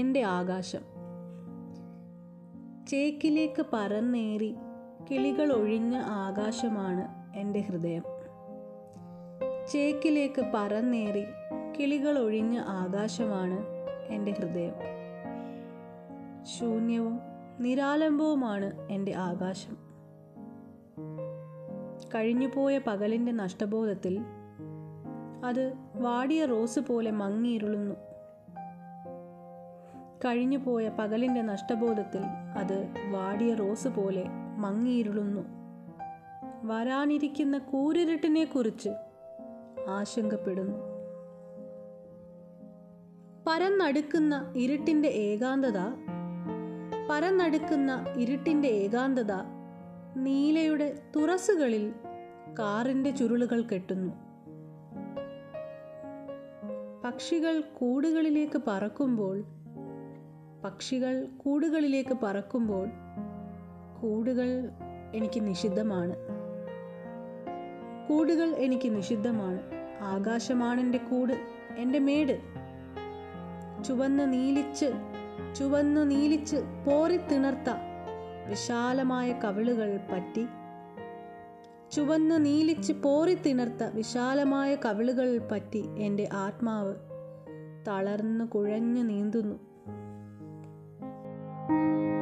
എന്റെ ആകാശം. ചേക്കിലേക്ക് പറന്നേറി കിളികൾ ഒഴിഞ്ഞ ആകാശമാണ് എന്റെ ഹൃദയം. ചേക്കിലേക്ക് പറന്നേറി കിളികൾ ഒഴിഞ്ഞ ആകാശമാണ് എന്റെ ഹൃദയം. ശൂന്യവും നിരാലംബവുമാണ് എന്റെ ആകാശം. കഴിഞ്ഞുപോയ പകലിന്റെ നഷ്ടബോധത്തിൽ അത് വാടിയ റോസ് പോലെ മങ്ങിയിരുളുന്നു. കഴിഞ്ഞുപോയ പകലിന്റെ നഷ്ടബോധത്തിൽ അത് വാടിയ റോസ് പോലെ മങ്ങിയിരുളുന്നു. വരാനിരിക്കുന്ന കൂരിരുട്ടിനെ കുറിച്ച് ആശങ്കപ്പെടുന്നു. പരന്നടുക്കുന്ന ഇരുട്ടിന്റെ ഏകാന്തത പരന്നടുക്കുന്ന ഇരുട്ടിന്റെ ഏകാന്തത നീലയുടെ തുറസുകളിൽ കാറിന്റെ ചുരുളുകൾ കെട്ടുന്നു. പക്ഷികൾ കൂടുകളിലേക്ക് പറക്കുമ്പോൾ പക്ഷികൾ കൂടുകളിലേക്ക് പറക്കുമ്പോൾ കൂടുകൾ എനിക്ക് നിഷിദ്ധമാണ്. കൂടുകൾ എനിക്ക് നിഷിദ്ധമാണ്. ആകാശമാണ് എന്റെ കൂട് എന്റെ മേട്. ചുവന്ന് നീലിച്ച് ചുവന്ന് നീലിച്ച് പോറിത്തിണർത്ത വിശാലമായ കവിളുകൾ പറ്റി. ചുവന്ന് നീലിച്ച് പോറിത്തിണർത്ത വിശാലമായ കവിളുകൾ പറ്റി എന്റെ ആത്മാവ് തളർന്നു കുഴഞ്ഞു നീന്തുന്നു. Thank you.